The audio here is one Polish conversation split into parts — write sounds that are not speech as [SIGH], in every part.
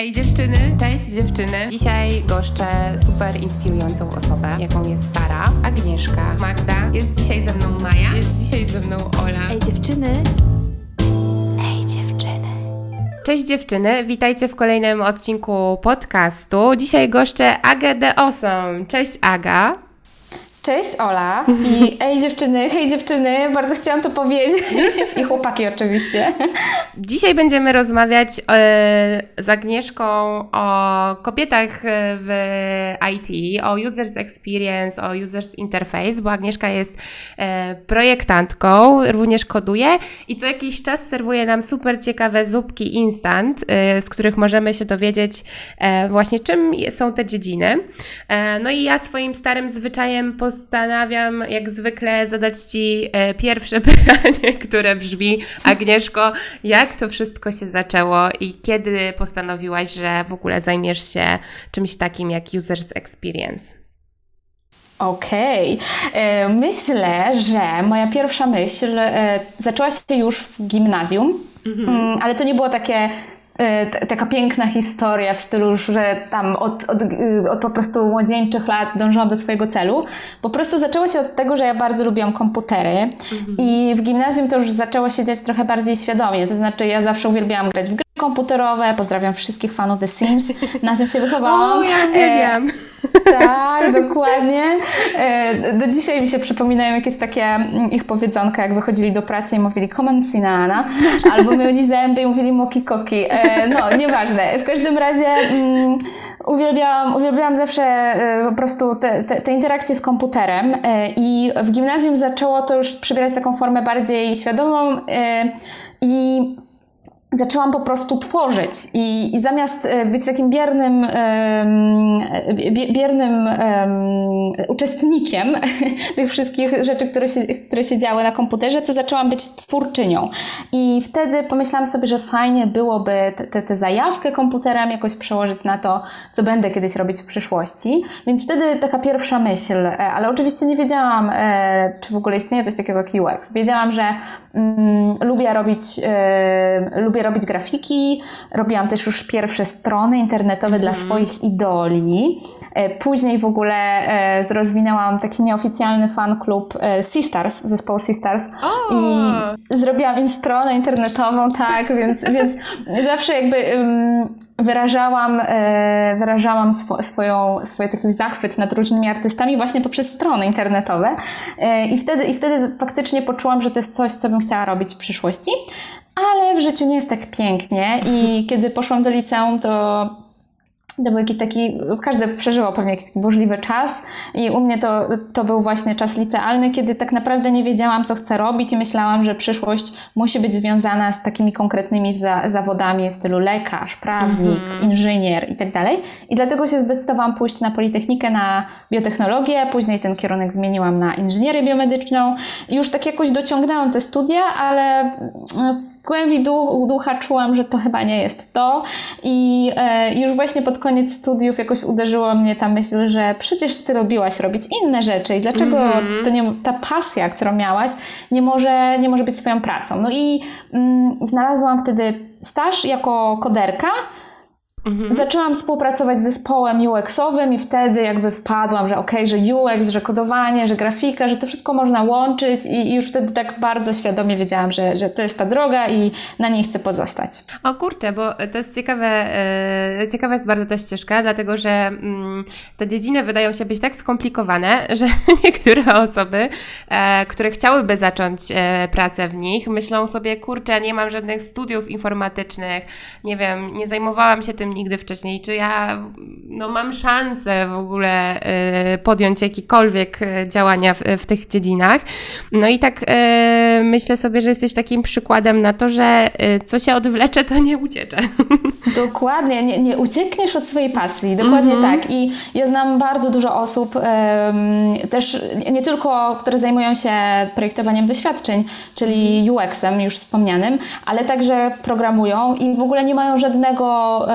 Ej dziewczyny, cześć dziewczyny. Dzisiaj goszczę super inspirującą osobę, jaką jest Sara, Agnieszka, Magda. Jest dzisiaj ze mną Maja, jest dzisiaj ze mną Ola. Ej dziewczyny. Ej dziewczyny. Cześć dziewczyny, witajcie w kolejnym odcinku podcastu. Dzisiaj goszczę Agę de Awesome. Cześć Aga. Cześć Ola i [LAUGHS] ej dziewczyny, hej dziewczyny, bardzo chciałam to powiedzieć [LAUGHS] i chłopaki oczywiście. Dzisiaj będziemy rozmawiać e, z Agnieszką o kobietach w IT, o Users Experience, o Users Interface, bo Agnieszka jest e, projektantką, również koduje i co jakiś czas serwuje nam super ciekawe zupki instant, e, z których możemy się dowiedzieć e, właśnie czym są te dziedziny. E, no i ja swoim starym zwyczajem postanawiam jak zwykle zadać Ci e, pierwsze [LAUGHS] pytanie, które brzmi Agnieszko, jak to wszystko się zaczęło i kiedy postanowiłaś, że w ogóle zajmiesz się czymś takim jak Users Experience? Okej, okay. myślę, że moja pierwsza myśl e, zaczęła się już w gimnazjum, mhm. ale to nie było takie taka piękna historia w stylu, że tam od, od, od, po prostu młodzieńczych lat dążyłam do swojego celu. Po prostu zaczęło się od tego, że ja bardzo lubiłam komputery mhm. i w gimnazjum to już zaczęło się dziać trochę bardziej świadomie. To znaczy ja zawsze uwielbiałam grać w gry komputerowe, pozdrawiam wszystkich fanów The Sims, na tym się wychowałam. [LAUGHS] O, ja uwielbiam. [LAUGHS] Tak, dokładnie. E, do dzisiaj mi się przypominają jakieś takie mm, ich powiedzonka, jak wychodzili do pracy i mówili "Common sinana, [LAUGHS] albo myli zęby i mówili moki koki. E, no, nieważne. W każdym razie um, uwielbiałam, uwielbiałam zawsze e, po prostu te, te, te interakcje z komputerem i w gimnazjum zaczęło to już przybierać taką formę bardziej świadomą i zaczęłam po prostu tworzyć i, i zamiast e, być takim biernym, biernym uczestnikiem [LAUGHS] tych wszystkich rzeczy, które się, które się działy na komputerze, to zaczęłam być twórczynią. I wtedy pomyślałam sobie, że fajnie byłoby tę zajawkę komputerem jakoś przełożyć na to, co będę kiedyś robić w przyszłości. Więc wtedy taka pierwsza myśl, e, ale oczywiście nie wiedziałam, e, czy w ogóle istnieje coś takiego jak UX. Wiedziałam, że mm, lubię robić, lubię lubię robić grafiki, robiłam też już pierwsze strony internetowe mm. dla mhm. swoich idoli. E, później w ogóle e, rozwinęłam taki nieoficjalny fan klub e, Sisters, zespołu Sisters oh. i zrobiłam im stronę internetową, tak, [LAUGHS] więc, więc zawsze jakby wyrażałam, wyrażałam swo, swoją, swoje taki zachwyt nad różnymi artystami właśnie poprzez strony internetowe i wtedy, i wtedy faktycznie poczułam, że to jest coś, co bym chciała robić w przyszłości ale w życiu nie jest tak pięknie i [LAUGHS] kiedy poszłam do liceum, to to był jakiś taki, każdy przeżywał pewnie jakiś taki burzliwy czas i u mnie to, to był właśnie czas licealny, kiedy tak naprawdę nie wiedziałam, co chcę robić i myślałam, że przyszłość musi być związana z takimi konkretnymi za, zawodami w stylu lekarz, prawnik, mm -hmm. inżynier i tak dalej. I dlatego się zdecydowałam pójść na Politechnikę, na biotechnologię, później ten kierunek zmieniłam na inżynierię biomedyczną. I już tak jakoś dociągnęłam te studia, ale głębi ducha czułam, że to chyba nie jest to i e, już właśnie pod koniec studiów jakoś uderzyło mnie ta myśl, że przecież ty robiłaś robić inne rzeczy i dlaczego mm -hmm. to nie, ta pasja, którą miałaś, nie może, nie może być swoją pracą. No i mm, znalazłam wtedy staż jako koderka, Mhm. Zaczęłam współpracować z zespołem UX-owym i wtedy jakby wpadłam, że okej, okay, że UX, że kodowanie, że grafika, że to wszystko można łączyć i, już wtedy tak bardzo świadomie wiedziałam, że, że to jest ta droga i na niej chcę pozostać. O kurczę, bo to jest ciekawe, e, ciekawa jest bardzo ta ścieżka, dlatego że mm, te dziedziny wydają się być tak skomplikowane, [LAUGHS] że niektóre osoby, e, które chciałyby zacząć e, pracę w nich, myślą sobie, kurczę, nie mam żadnych studiów informatycznych, nie wiem, nie zajmowałam się tym nigdy wcześniej, czy ja no, mam szansę w ogóle y, podjąć jakiekolwiek y, działania w, w, tych dziedzinach. No i tak y, myślę sobie, że jesteś takim przykładem na to, że co się odwlecze, to nie uciecze. [LAUGHS] Dokładnie, nie, nie uciekniesz od swojej pasji, dokładnie mm -hmm. tak. I ja znam bardzo dużo osób, też nie tylko, które zajmują się projektowaniem doświadczeń, czyli UX-em już wspomnianym, ale także programują i w ogóle nie mają żadnego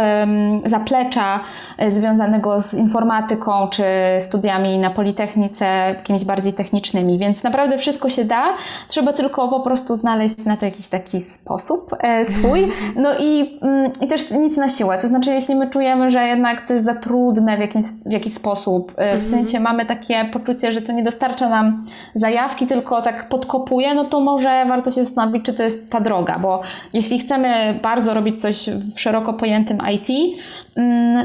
zaplecza związanego z informatyką czy studiami na Politechnice, jakimiś bardziej technicznymi, więc naprawdę wszystko się da, trzeba tylko po prostu znaleźć na to jakiś taki sposób swój, no i, mm, i też nic na siłę, to znaczy jeśli my czujemy, że jednak to jest za trudne w, jakimś, w jakiś sposób, w mhm. sensie mamy takie poczucie, że to nie dostarcza nam zajawki, tylko tak podkopuje, no to może warto się zastanowić, czy to jest ta droga, bo jeśli chcemy bardzo robić coś w szeroko pojętym IT, mm,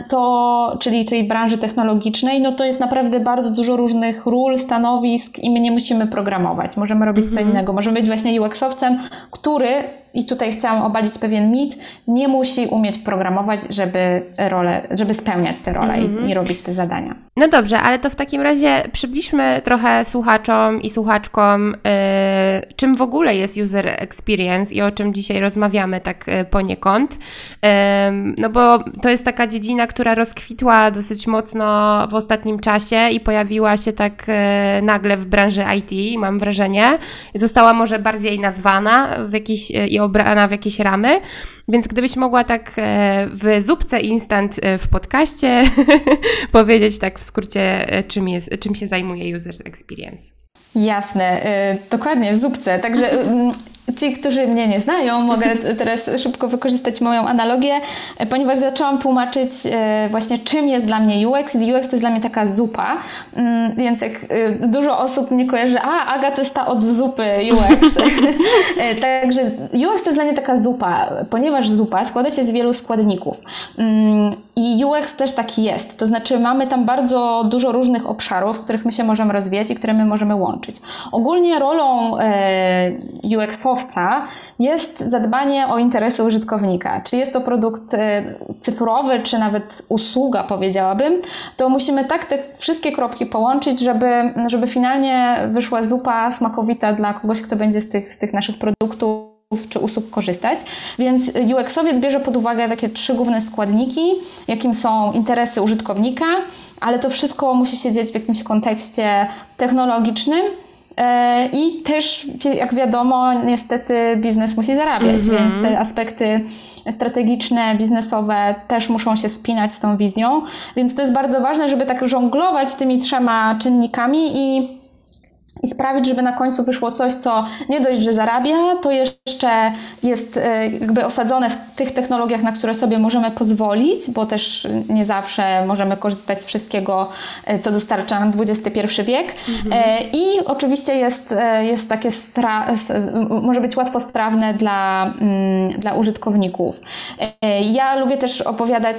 to, czyli tej branży technologicznej, no to jest naprawdę bardzo dużo różnych ról, stanowisk i my nie musimy programować. Możemy robić co mhm. innego. Możemy być właśnie UX-owcem, który i tutaj chciałam obalić pewien mit, nie musi umieć programować, żeby, role, żeby spełniać te role mm -hmm. i, mhm. i, robić te zadania. No dobrze, ale to w takim razie przybliżmy trochę słuchaczom i słuchaczkom, yy, czym w ogóle jest user experience i o czym dzisiaj rozmawiamy tak yy, poniekąd. Yy, no bo to jest taka dziedzina, która rozkwitła dosyć mocno w ostatnim czasie i pojawiła się tak y, nagle w branży IT, mam wrażenie. Została może bardziej nazwana w jakiś y, obrana w jakieś ramy. Więc gdybyś mogła tak e, w zupce instant e, w podcaście [LAUGHS] powiedzieć tak w skrócie, e, czym, jest, czym się zajmuje User Experience. Jasne, dokładnie, w zupce. Także [LAUGHS] ci, którzy mnie nie znają, mogę [LAUGHS] teraz szybko wykorzystać moją analogię, ponieważ zaczęłam tłumaczyć właśnie czym jest dla mnie UX. UX to jest dla mnie taka zupa, mm, więc jak dużo osób mnie kojarzy, a Aga to jest ta od zupy UX. Także UX to jest dla mnie taka zupa, ponieważ zupa składa się z wielu składników. Mm, I UX też taki jest. To znaczy, mamy tam bardzo dużo różnych obszarów, w których my się możemy rozwijać i które my możemy łączyć. Ogólnie rolą e, UX-owca jest zadbanie o interesy użytkownika. Czy jest to produkt e, cyfrowy, czy nawet usługa, powiedziałabym, to musimy tak te wszystkie kropki połączyć, żeby, żeby finalnie wyszła zupa smakowita dla kogoś, kto będzie z tych, z tych naszych produktów czy usług korzystać. Więc UX-owiec bierze pod uwagę takie trzy główne składniki, jakim są interesy użytkownika, ale to wszystko musi się dziać w jakimś kontekście technologicznym. E, I też, jak wiadomo, niestety biznes musi zarabiać, mm-hmm. więc te aspekty strategiczne, biznesowe też muszą się spinać z tą wizją. Więc to jest bardzo ważne, żeby tak żonglować tymi trzema czynnikami i i sprawić, żeby na końcu wyszło coś, co nie dość, że zarabia, to jeszcze jest e, jakby osadzone w tych technologiach, na które sobie możemy pozwolić, bo też nie zawsze możemy korzystać z wszystkiego, e, co dostarcza nam XXI wiek. Mhm. E, I oczywiście jest, jest takie, stra- może być łatwostrawne dla, mm, dla użytkowników. Ja lubię też opowiadać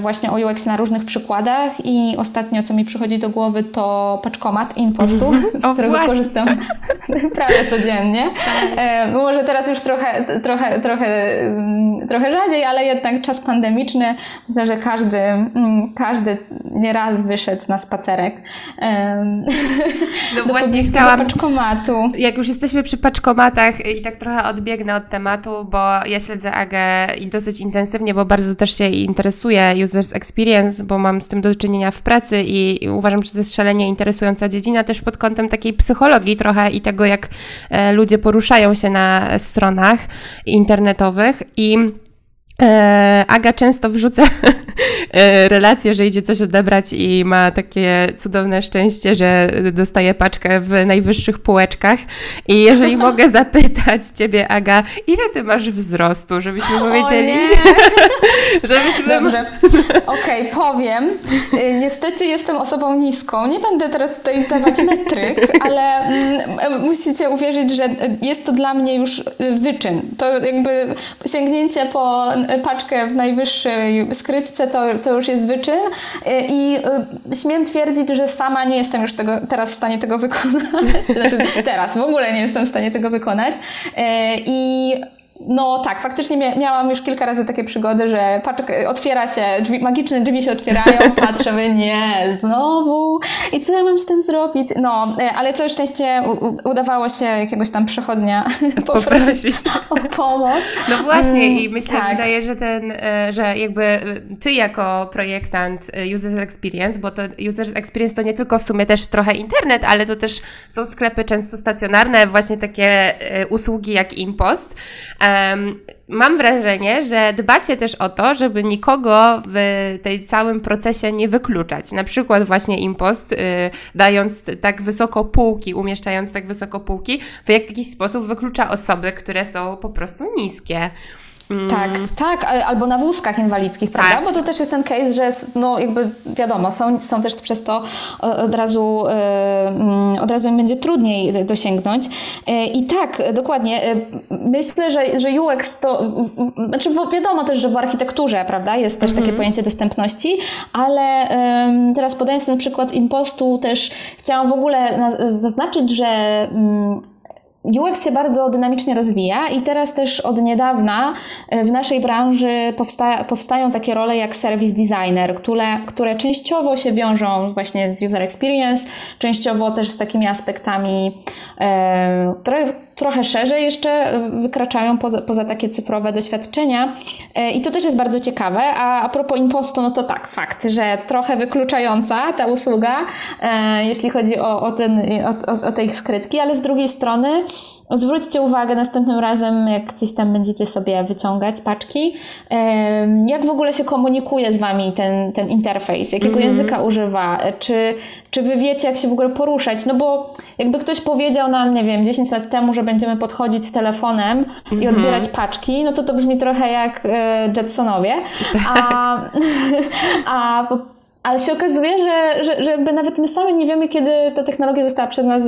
właśnie o UX na różnych przykładach i ostatnio, co mi przychodzi do głowy, to paczkomat Impostu, mhm [LAUGHS] którego korzystam [LAUGHS] prawie codziennie. Tak. E, może teraz już trochę, trochę, trochę, mm, trochę rzadziej, ale jednak czas pandemiczny. Myślę, że każdy, mm, każdy nieraz wyszedł na spacerek. No [LAUGHS] właśnie chciałam... paczkomatu. Jak już jesteśmy przy paczkomatach i tak trochę odbiegnę od tematu, bo ja śledzę Agę i dosyć intensywnie, bo bardzo też się interesuję users experience, bo mam z tym do czynienia w pracy i, i uważam, że to jest szalenie interesująca dziedzina też pod kątem takiej psychologii trochę i tego, jak e, ludzie poruszają się na stronach internetowych i e, Aga często wrzuca [LAUGHS] E, relację, że idzie coś odebrać i ma takie cudowne szczęście, że dostaje paczkę w najwyższych półeczkach. I jeżeli [LAUGHS] mogę zapytać Ciebie, Aga, ile Ty masz wzrostu, żebyśmy powiedzieli? [LAUGHS] żebyśmy... Dobrze, okej, okay, powiem. Y, niestety jestem osobą niską. Nie będę teraz tutaj zdawać metryk, ale mm, musicie uwierzyć, że jest to dla mnie już wyczyn. To jakby sięgnięcie po paczkę w najwyższej skrytce to to już jest wyczyn y, i y, śmiem twierdzić, że sama nie jestem już tego, teraz w stanie tego wykonać. [LAUGHS] Znaczy teraz w ogóle nie jestem w stanie tego wykonać. Y, I no tak, faktycznie miałam już kilka razy takie przygody, że paczek otwiera się, drzwi, magiczne drzwi się otwierają, [LAUGHS] patrzę, my nie, znowu i co ja mam z tym zrobić? No, e, ale całe szczęście udawało się jakiegoś tam przechodnia [LAUGHS] poprosić [LAUGHS] o pomoc. No właśnie i mm, myślę, tak. wydaje, że ten, e, że jakby e, ty jako projektant User Experience, bo to User Experience to nie tylko w sumie też trochę internet, ale to też są sklepy często stacjonarne, właśnie takie usługi jak Impost, Um, mam wrażenie, że dbacie też o to, żeby nikogo w tej całym procesie nie wykluczać. Na przykład właśnie impost, y, dając tak wysoko półki, umieszczając tak wysoko półki, w jakiś sposób wyklucza osoby, które są po prostu niskie. Mm. Tak, tak, albo na wózkach inwalidzkich, prawda? Tak. Bo to też jest ten case, że no jakby wiadomo, są, są też przez to od razu, mm, od razu im będzie trudniej dosięgnąć. E, I tak, dokładnie. E, myślę, że, że UX to, znaczy wiadomo też, że w architekturze, prawda, jest też takie mhm. pojęcie dostępności, ale teraz podając ten przykład impostu też chciałam w ogóle zaznaczyć, że mm, UX się bardzo dynamicznie rozwija i teraz też od niedawna e, w naszej branży powsta powstają takie role jak service designer, które, które częściowo się wiążą właśnie z user experience, częściowo też z takimi aspektami, e, które trochę szerzej jeszcze wykraczają poza, poza takie cyfrowe doświadczenia e, i to też jest bardzo ciekawe. A, a propos impostu, no to tak, fakt, że trochę wykluczająca ta usługa, e, jeśli chodzi o, o, ten, o, o, o tej skrytki, ale z drugiej strony Zwróćcie uwagę następnym razem, jak gdzieś tam będziecie sobie wyciągać paczki, jak w ogóle się komunikuje z Wami ten, ten interfejs, jakiego mm -hmm. języka używa, czy, czy Wy wiecie, jak się w ogóle poruszać, no bo jakby ktoś powiedział nam, nie wiem, 10 lat temu, że będziemy podchodzić z telefonem mm -hmm. i mhm. odbierać paczki, no to to brzmi trochę jak e, Jetsonowie, a, [LAUGHS] a ale się okazuje, że, że, że jakby nawet my sami nie wiemy, kiedy ta technologia została przez nas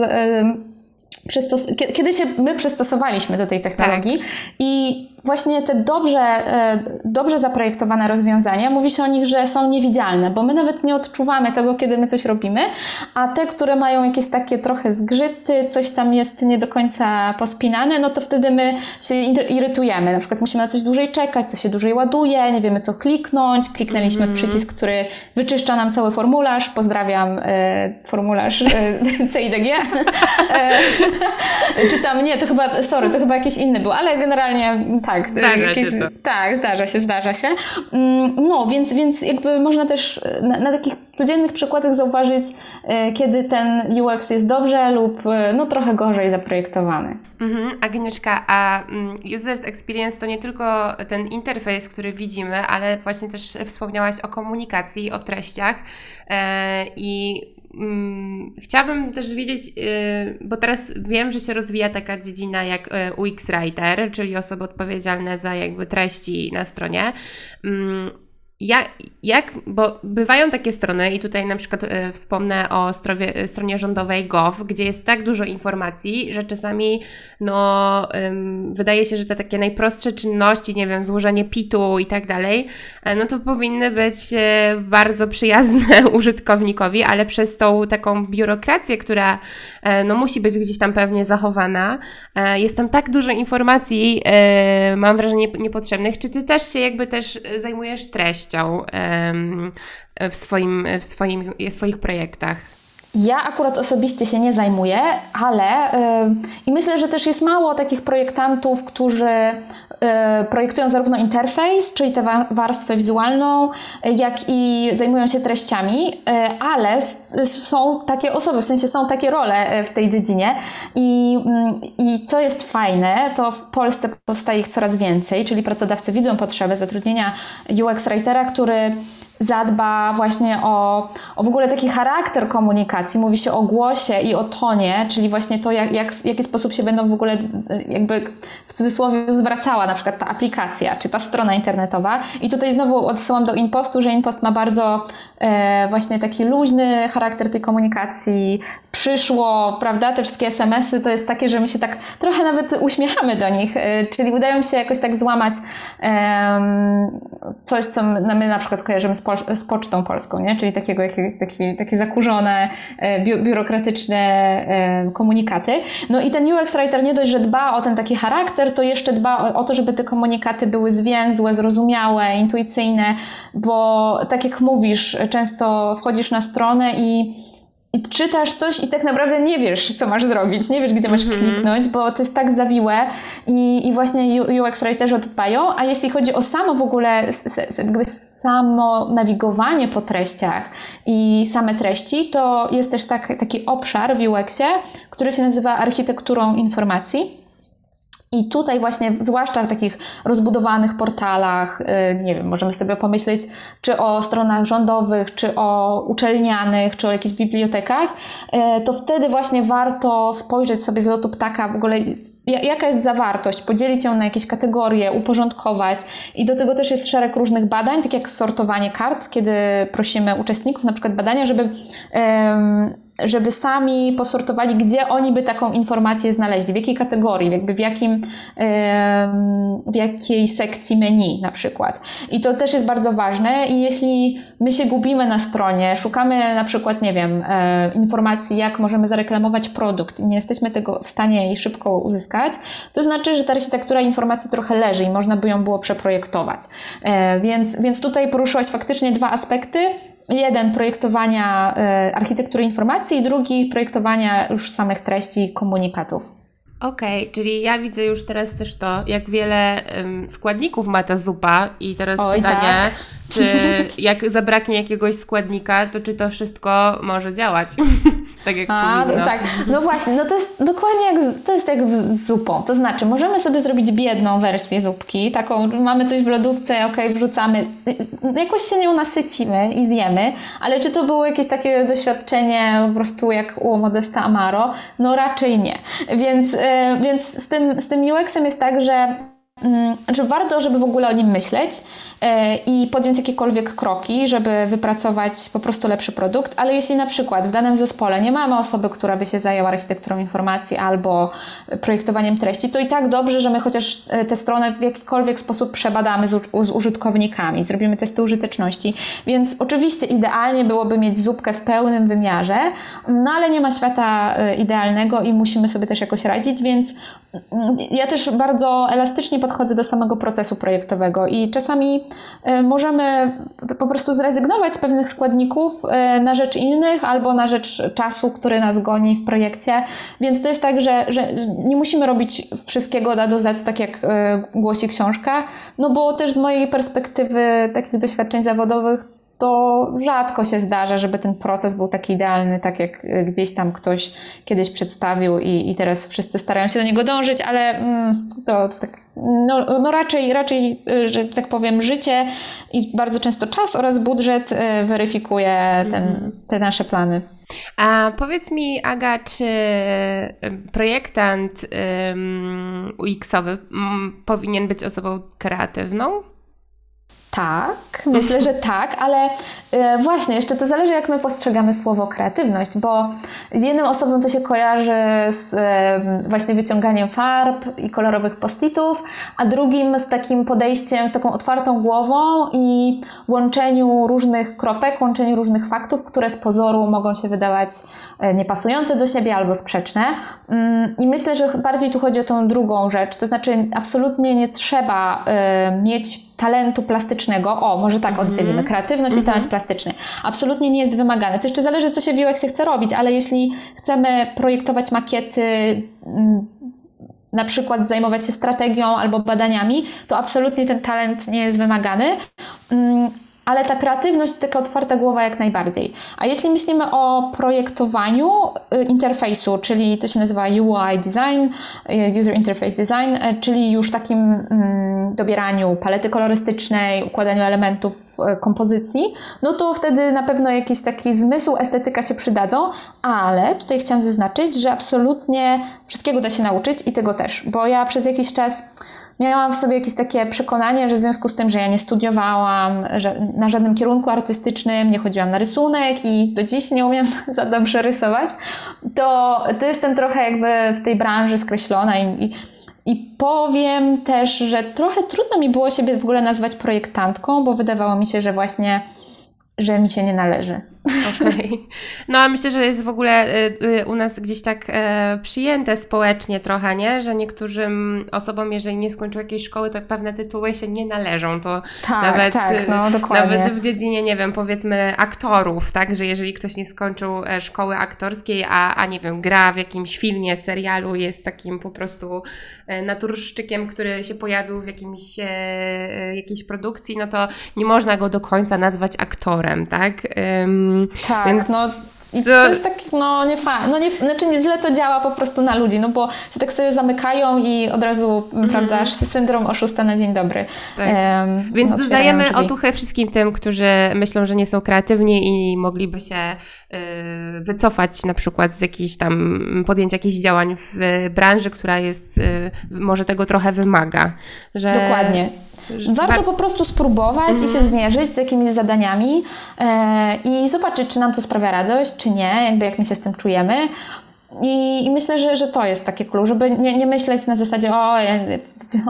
przystos- kiedy się my przystosowaliśmy do tej technologii tak. i właśnie te dobrze, e, dobrze zaprojektowane rozwiązania, mówi się o nich, że są niewidzialne, bo my nawet nie odczuwamy tego, kiedy my coś robimy, a te, które mają jakieś takie trochę zgrzyty, coś tam jest nie do końca pospinane, no to wtedy my się irytujemy. Na przykład musimy na coś dłużej czekać, to się dłużej ładuje, nie wiemy co kliknąć, kliknęliśmy mm. w mhm. przycisk, który wyczyszcza nam cały formularz, pozdrawiam e, formularz e, [LAUGHS] CIDG. e, czy tam, nie, to chyba, sorry, to chyba jakiś inny był, ale generalnie tak. Zdarza jakieś, się to. Tak, zdarza się, zdarza się. Mm, no, więc, więc jakby można też na, na takich codziennych przykładach zauważyć, e, kiedy ten UX jest dobrze lub e, no trochę gorzej zaprojektowany. Mhm. Agnieszka, a mm, Users Experience to nie tylko ten interfejs, który widzimy, ale właśnie też wspomniałaś o komunikacji, o treściach e, i Mm, chciałabym też wiedzieć, y, bo teraz wiem, że się rozwija taka dziedzina jak y, UX Writer, czyli osoby odpowiedzialne za jakby treści na stronie. Mm, jak, jak, bo bywają takie strony, i tutaj na przykład y, wspomnę o strowie, stronie rządowej gov, gdzie jest tak dużo informacji, że czasami no, wydaje się, że te takie najprostsze czynności, nie wiem, złożenie PIT-u i tak dalej, e, no to powinny być e, bardzo przyjazne [LAUGHS] użytkownikowi, ale przez tą taką biurokrację, która e, no, musi być gdzieś tam pewnie zachowana, e, jest tam tak dużo informacji, e, mam wrażenie, niepotrzebnych. Czy ty też się jakby też zajmujesz treścią? W, swoim, w, swoim, w swoich projektach? Ja akurat osobiście się nie zajmuję, ale yy, i myślę, że też jest mało takich projektantów, którzy yy, projektują zarówno interfejs, czyli tę warstwę wizualną, jak i zajmują się treściami, yy, ale są takie osoby, w sensie są takie role w tej dziedzinie. I, i co jest fajne, to w Polsce powstaje ich coraz więcej, czyli pracodawcy widzą potrzebę zatrudnienia UX writera, który zadba właśnie o, o w ogóle taki charakter komunikacji. Mówi się o głosie i o tonie, czyli właśnie to, jak, jak, w jaki sposób się będą w ogóle jakby w cudzysłowie zwracała na przykład ta aplikacja, czy ta strona internetowa. I tutaj znowu odsyłam do Impostu, że Impost ma bardzo e, właśnie taki luźny charakter tej komunikacji. Przyszło, prawda, te wszystkie SMS-y to jest takie, że my się tak trochę nawet uśmiechamy do nich, e, czyli udają się jakoś tak złamać e, coś, co my na przykład kojarzymy z z Pocztą Polską, nie? czyli takiego jakiegoś, taki, takie zakurzone, e, biurokratyczne e, komunikaty. No i ten UX Writer nie dość, że dba o ten taki charakter, to jeszcze dba o to, żeby te komunikaty były zwięzłe, zrozumiałe, intuicyjne, bo tak jak mówisz, często wchodzisz na stronę i i czytasz coś i tak naprawdę nie wiesz, co masz zrobić, nie wiesz, gdzie masz mhm. kliknąć, bo to jest tak zawiłe i, i właśnie UX writerzy o to dbają, a jeśli chodzi o samo w ogóle jakby samo nawigowanie po treściach i same treści, to jest też tak, taki obszar w UX-ie, który się nazywa architekturą informacji. I tutaj właśnie, zwłaszcza w takich rozbudowanych portalach, y, nie wiem, możemy sobie pomyśleć, czy o stronach rządowych, czy o uczelnianych, czy o jakichś bibliotekach, y, to wtedy właśnie warto spojrzeć sobie z lotu ptaka w ogóle, jaka jest zawartość, podzielić ją na jakieś kategorie, uporządkować. I do tego też jest szereg różnych badań, tak jak sortowanie kart, kiedy prosimy uczestników na przykład badania, żeby żeby sami posortowali, gdzie oni by taką informację znaleźli, w jakiej kategorii, jakby w, jakim, w jakiej sekcji menu na przykład. I to też jest bardzo ważne i jeśli my się gubimy na stronie, szukamy na przykład, nie wiem, e, informacji, jak możemy zareklamować produkt i nie jesteśmy tego w stanie jej szybko uzyskać, to znaczy, że ta architektura informacji trochę leży i można by ją było przeprojektować. E, więc, więc tutaj poruszyłaś faktycznie dwa aspekty. Jeden projektowania e, architektury informacji i drugi projektowania już samych treści komunikatów. Okej, okay, czyli ja widzę już teraz też to, jak wiele um, składników ma ta zupa i teraz Oj, pytanie, tak. Czy [LAUGHS] jak zabraknie jakiegoś składnika, to czy to wszystko może działać? [LAUGHS] tak jak A, no, tak. No właśnie, no to jest dokładnie jak, to jest jak z zupą. To znaczy, możemy sobie zrobić biedną wersję zupki, taką, mamy coś w lodówce, ok, wrzucamy, jakoś się nią nasycimy i zjemy, ale czy to było jakieś takie doświadczenie po prostu jak u Modesta Amaro? No raczej nie. Więc E, więc z tym, z tym UX-em jest tak, że znaczy warto, żeby w ogóle o nim myśleć e, i podjąć jakiekolwiek kroki, żeby wypracować po prostu lepszy produkt, ale jeśli na przykład w danym zespole nie mamy osoby, która by się zajęła architekturą informacji albo projektowaniem treści, to i tak dobrze, że my chociaż e, tę stronę w jakikolwiek sposób przebadamy z, z użytkownikami, zrobimy testy użyteczności. Więc oczywiście idealnie byłoby mieć zupkę w pełnym wymiarze, no ale nie ma świata e, idealnego i musimy sobie też jakoś radzić, więc mm, ja też bardzo elastycznie podchodzę do samego procesu projektowego i czasami e, możemy po prostu zrezygnować z pewnych składników e, na rzecz innych albo na rzecz czasu, który nas goni w projekcie. Więc to jest tak, że, że nie musimy robić wszystkiego da do Z, tak jak e, głosi książka, no bo też z mojej perspektywy takich doświadczeń zawodowych to rzadko się zdarza, żeby ten proces był taki idealny, tak jak gdzieś tam ktoś kiedyś przedstawił i, i teraz wszyscy starają się do niego dążyć, ale mm, to, to tak, no, no, raczej, raczej, y, że tak powiem, życie i bardzo często czas oraz budżet y, weryfikuje ten, mhm. te nasze plany. A powiedz mi, Aga, czy y, projektant um, UX-owy powinien być osobą kreatywną? Tak, myślę, że tak, ale e, właśnie, jeszcze to zależy, jak my postrzegamy słowo kreatywność, bo z jednym osobą to się kojarzy z e, właśnie wyciąganiem farb i kolorowych postitów, a drugim z takim podejściem, z taką otwartą głową i łączeniu różnych kropek, łączeniu różnych faktów, które z pozoru mogą się wydawać e, niepasujące do siebie albo sprzeczne. Mm, I myślę, że bardziej tu chodzi o tą drugą rzecz, to znaczy absolutnie nie trzeba mieć talentu plastycznego, o, może tak mhm. oddzielimy, kreatywność mm -hmm. i talent mhm. plastyczny, absolutnie nie jest wymagany. To jeszcze zależy, co się w UX chce robić, ale jeśli chcemy projektować makiety, mm, na przykład zajmować się strategią albo badaniami, to absolutnie ten talent nie jest wymagany. Ale ta kreatywność, taka otwarta głowa jak najbardziej. A jeśli myślimy o projektowaniu y, interfejsu, czyli to się nazywa UI design, y, user interface design, y, czyli już takim mm, dobieraniu palety kolorystycznej, układaniu elementów kompozycji, no to wtedy na pewno jakiś taki zmysł, estetyka się przydadzą, ale tutaj chciałam zaznaczyć, że absolutnie wszystkiego da się nauczyć i tego też, bo ja przez jakiś czas miałam w sobie jakieś takie przekonanie, że w związku z tym, że ja nie studiowałam że na żadnym kierunku artystycznym, nie chodziłam na rysunek i do dziś nie umiem [LAUGHS] za dobrze rysować, to, to jestem trochę jakby w tej branży skreślona i, i i powiem też, że trochę trudno mi było siebie w ogóle nazwać projektantką, bo wydawało mi się, że właśnie że mi się nie należy. Okay. No a myślę, że jest w ogóle y, y, u nas gdzieś tak e, przyjęte społecznie trochę, nie? Że niektórym osobom, jeżeli nie skończyły jakiejś szkoły, to pewne tytuły się nie należą. To tak, nawet, tak, no dokładnie. Nawet w dziedzinie, nie wiem, powiedzmy aktorów, tak? Że jeżeli ktoś nie skończył e, szkoły aktorskiej, a, a nie wiem, gra w jakimś filmie, serialu, jest takim po prostu e, naturszczykiem, który się pojawił w jakimś, jakiejś produkcji, no to nie można go do końca nazwać aktorem, tak? Um, tak, Więc... no I to jest tak, no nie fajne, no nie, znaczy nie źle to działa po prostu na ludzi, no bo się tak sobie zamykają i od razu, mm. prawda, syndrom oszusta na dzień dobry. Tak. Um, Więc dodajemy drzwi. otuchę wszystkim tym, którzy myślą, że nie są kreatywni i mogliby się y, wycofać na przykład z jakichś tam, podjęcia jakichś działań w branży, która jest, y, może tego trochę wymaga. Że... Dokładnie. Warto po prostu spróbować mm. i się mhm. zmierzyć z jakimiś zadaniami e, i zobaczyć, czy nam to sprawia radość, czy nie, jakby jak my się z tym czujemy. I, I, myślę, że, że to jest takie klucz, żeby nie, nie myśleć na zasadzie, o, ja,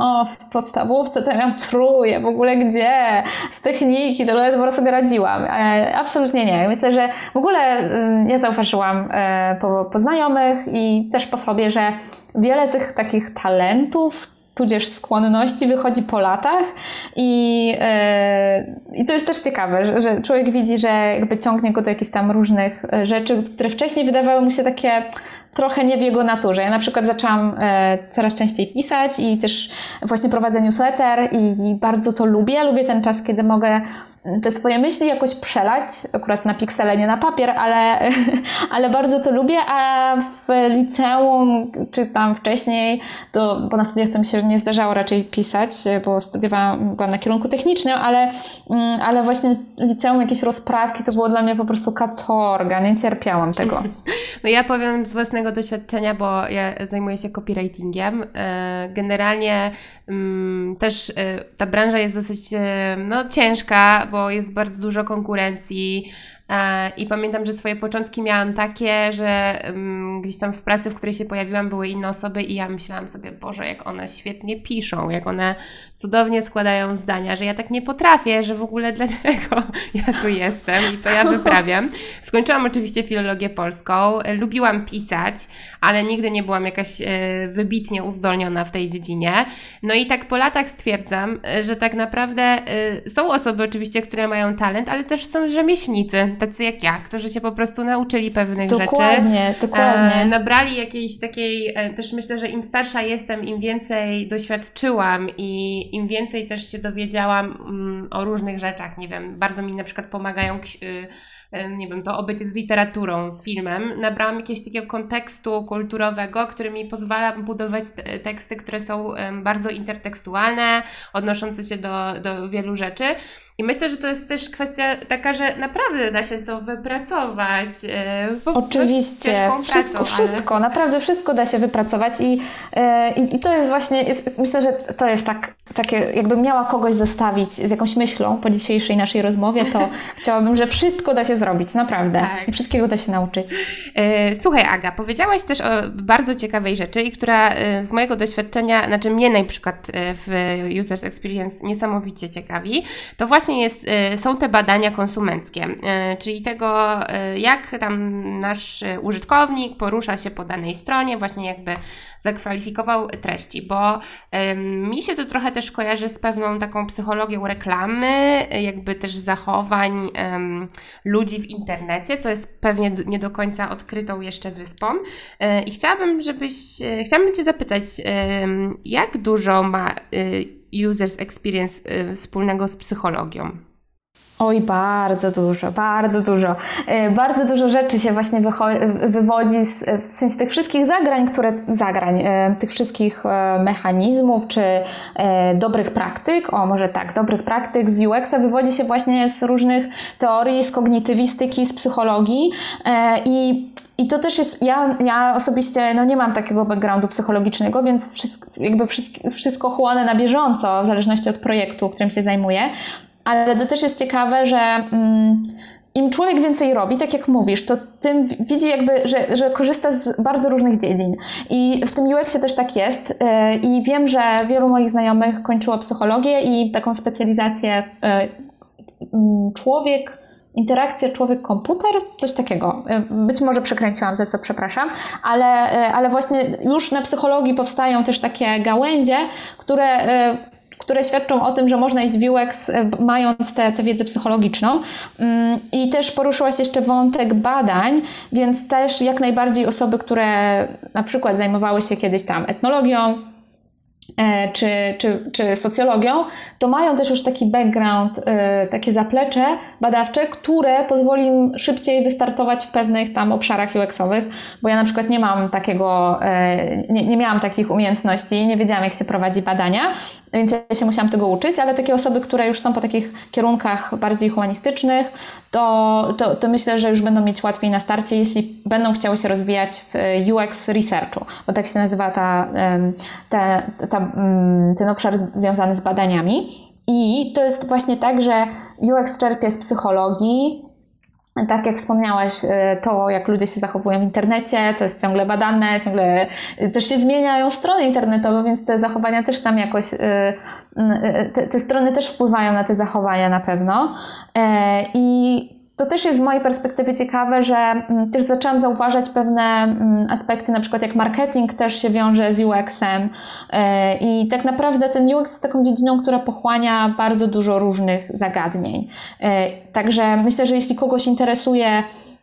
o, w podstawówce to ja miałam truje, w ogóle gdzie, z techniki, to ledwo sobie radziłam. E, absolutnie nie. Myślę, że w ogóle y, ja zauważyłam e, po, po znajomych i też po sobie, że wiele tych takich talentów, tudzież skłonności wychodzi po latach i, yy, i to jest też ciekawe, że, że, człowiek widzi, że jakby ciągnie go do jakichś tam różnych e, rzeczy, które wcześniej wydawały mu się takie trochę nie w jego naturze. Ja na przykład zaczęłam e, coraz częściej pisać i też właśnie prowadzę newsletter i, i bardzo to lubię. Lubię ten czas, kiedy mogę te swoje myśli jakoś przelać, akurat na piksele, nie na papier, ale, [LAUGHS] ale bardzo to lubię, a w liceum, czy tam wcześniej, to, bo na studiach to mi się nie zdarzało raczej pisać, bo studiowałam, byłam na kierunku technicznym, ale, mm, ale właśnie liceum, jakieś rozprawki, to było dla mnie po prostu katorga, nie cierpiałam tego. [LAUGHS] No ja powiem z własnego doświadczenia, bo ja zajmuję się copywritingiem. E, generalnie też e, ta branża jest dosyć e, no, ciężka, bo jest bardzo dużo konkurencji, I pamiętam, że swoje początki miałam takie, że um, gdzieś tam w pracy, w której się pojawiłam, były inne osoby i ja myślałam sobie, Boże, jak one świetnie piszą, jak one cudownie składają zdania, że ja tak nie potrafię, że w ogóle dlaczego [LAUGHS] ja tu jestem i co ja wyprawiam. Skończyłam oczywiście filologię polską, lubiłam pisać, ale nigdy nie byłam jakaś e, wybitnie uzdolniona w tej dziedzinie. No i tak po latach stwierdzam, że tak naprawdę e, są osoby oczywiście, które mają talent, ale też są rzemieślnicy, tacy jak ja, którzy się po prostu nauczyli pewnych dokładnie, rzeczy. Dokładnie, dokładnie. nabrali jakiejś takiej, e, też myślę, że im starsza jestem, im więcej doświadczyłam i im więcej też się dowiedziałam mm, o różnych rzeczach, nie wiem, bardzo mi na przykład pomagają y, nie wiem, to obycie z literaturą, z filmem, nabrałam jakiegoś takiego kontekstu kulturowego, który mi pozwala budować teksty, które są bardzo intertekstualne, odnoszące się do, do wielu rzeczy. I myślę, że to jest też kwestia taka, że naprawdę da się to wypracować. E, Oczywiście, wszystko, pracą, wszystko, ale... naprawdę wszystko da się wypracować i, e, i, i to jest właśnie, jest, myślę, że to jest tak, takie, jakbym miała kogoś zostawić z jakąś myślą po dzisiejszej naszej rozmowie, to [LAUGHS] chciałabym, że wszystko da się zrobić, naprawdę. Tak. Wszystkiego da się nauczyć. E, słuchaj, Aga, powiedziałaś też o bardzo ciekawej rzeczy, i która z mojego doświadczenia, znaczy mnie na przykład w Users Experience niesamowicie ciekawi, to właśnie właśnie jest, y, są te badania konsumenckie, y, czyli tego, y, jak tam nasz użytkownik porusza się po danej stronie, właśnie jakby zakwalifikował treści, bo mi się to trochę też kojarzy z pewną taką psychologią reklamy, jakby też zachowań ludzi w internecie, co jest pewnie nie do końca odkrytą jeszcze wyspą. I chciałabym, żebyś, chciałabym Cię zapytać, jak dużo ma users experience y, wspólnego z psychologią? Oj, bardzo dużo, bardzo dużo. Y, bardzo dużo rzeczy się właśnie wywodzi z, w sensie tych wszystkich zagrań, które zagrań, y, tych wszystkich mechanizmów czy dobrych praktyk, o może tak, dobrych praktyk z UX-a wywodzi się właśnie z różnych teorii, z kognitywistyki, z psychologii i i to też jest, ja, ja osobiście no nie mam takiego backgroundu psychologicznego, więc wszystko, jakby wszystko, chłonę na bieżąco, w zależności od projektu, którym się zajmuję. Ale to też jest ciekawe, że mm, im człowiek więcej robi, tak jak mówisz, to tym widzi jakby, że, że korzysta z bardzo różnych dziedzin. I w tym UX-ie też tak jest. Yy, I wiem, że wielu moich znajomych kończyło psychologię i taką specjalizację yy, człowiek interakcja człowiek-komputer, coś takiego. E, być może przekręciłam, za co przepraszam, ale, e, ale właśnie już na psychologii powstają też takie gałęzie, które e, które świadczą o tym, że można iść w UX mając tę wiedzę psychologiczną. Mm, I też poruszyłaś jeszcze wątek badań, więc też jak najbardziej osoby, które na przykład zajmowały się kiedyś tam etnologią, czy, czy, czy socjologią, to mają też już taki background, e, takie zaplecze badawcze, które pozwoli im szybciej wystartować w pewnych tam obszarach UX-owych, bo ja na przykład nie mam takiego, e, nie, nie miałam takich umiejętności, nie wiedziałam jak się prowadzi badania, więc ja się musiałam tego uczyć, ale takie osoby, które już są po takich kierunkach bardziej humanistycznych, to, to, to myślę, że już będą mieć łatwiej na starcie, jeśli będą chciały się rozwijać w UX researchu, bo tak się nazywa ta, ta, ta Mm, ten obszar związany z badaniami. I to jest właśnie tak, że UX czerpie z psychologii, tak jak wspomniałaś, e, to jak ludzie się zachowują w internecie, to jest ciągle badane, ciągle e, też się zmieniają strony internetowe, więc te zachowania też tam jakoś, e, te, te strony też wpływają na te zachowania na pewno. I to też jest z mojej perspektywy ciekawe, że mm, też zaczęłam zauważać pewne mm, aspekty, na przykład jak marketing też się wiąże z UX-em e, i tak naprawdę ten UX jest taką dziedziną, która pochłania bardzo dużo różnych zagadnień. E, także myślę, że jeśli kogoś interesuje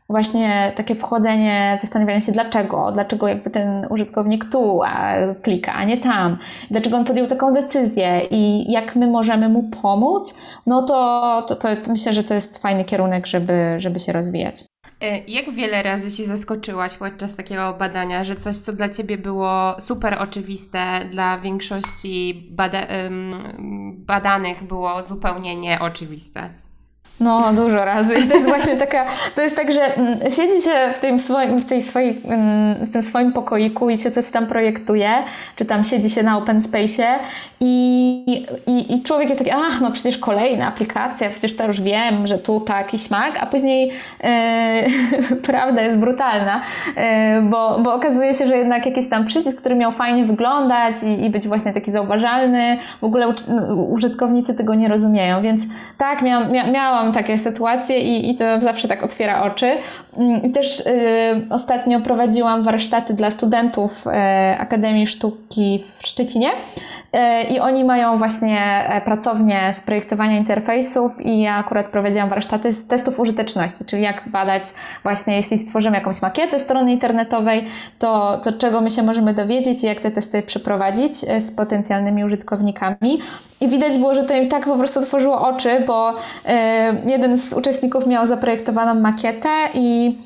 właśnie takie wchodzenie, zastanawianie się dlaczego, dlaczego jakby ten użytkownik tu klika, a nie tam, dlaczego on podjął taką decyzję i jak my możemy mu pomóc, no to, to, to myślę, że to jest fajny kierunek, żeby, żeby się rozwijać. E, jak wiele razy się zaskoczyłaś podczas takiego badania, że coś, co dla ciebie było super oczywiste, dla większości bada badanych było zupełnie nieoczywiste? No, dużo razy. I to jest właśnie taka, to jest tak, że mm, siedzi się w tym swoim, w tej swojej, mm, w tym swoim pokoiku i się coś tam projektuje, czy tam siedzi się na open space i, i, i człowiek jest taki, ach, no przecież kolejna aplikacja, przecież to już wiem, że tu taki śmak, a później e, [LAUGHS] prawda jest brutalna, e, bo, bo okazuje się, że jednak jakiś tam przycisk, który miał fajnie wyglądać i, i być właśnie taki zauważalny, w ogóle użytkownicy tego nie rozumieją, więc tak, miałam, miałam miałam takie sytuacje i, i to zawsze tak otwiera oczy. Mm, też y, ostatnio prowadziłam warsztaty dla studentów y, Akademii Sztuki w Szczecinie. Y, I oni mają właśnie e, pracownię z projektowania interfejsów i ja akurat prowadziłam warsztaty z testów użyteczności, czyli jak badać właśnie, jeśli stworzymy jakąś makietę strony internetowej, to, to czego my się możemy dowiedzieć i jak te testy przeprowadzić e, z potencjalnymi użytkownikami. I widać było, że to im tak po prostu otworzyło oczy, bo e, jeden z uczestników miał zaprojektowaną makietę i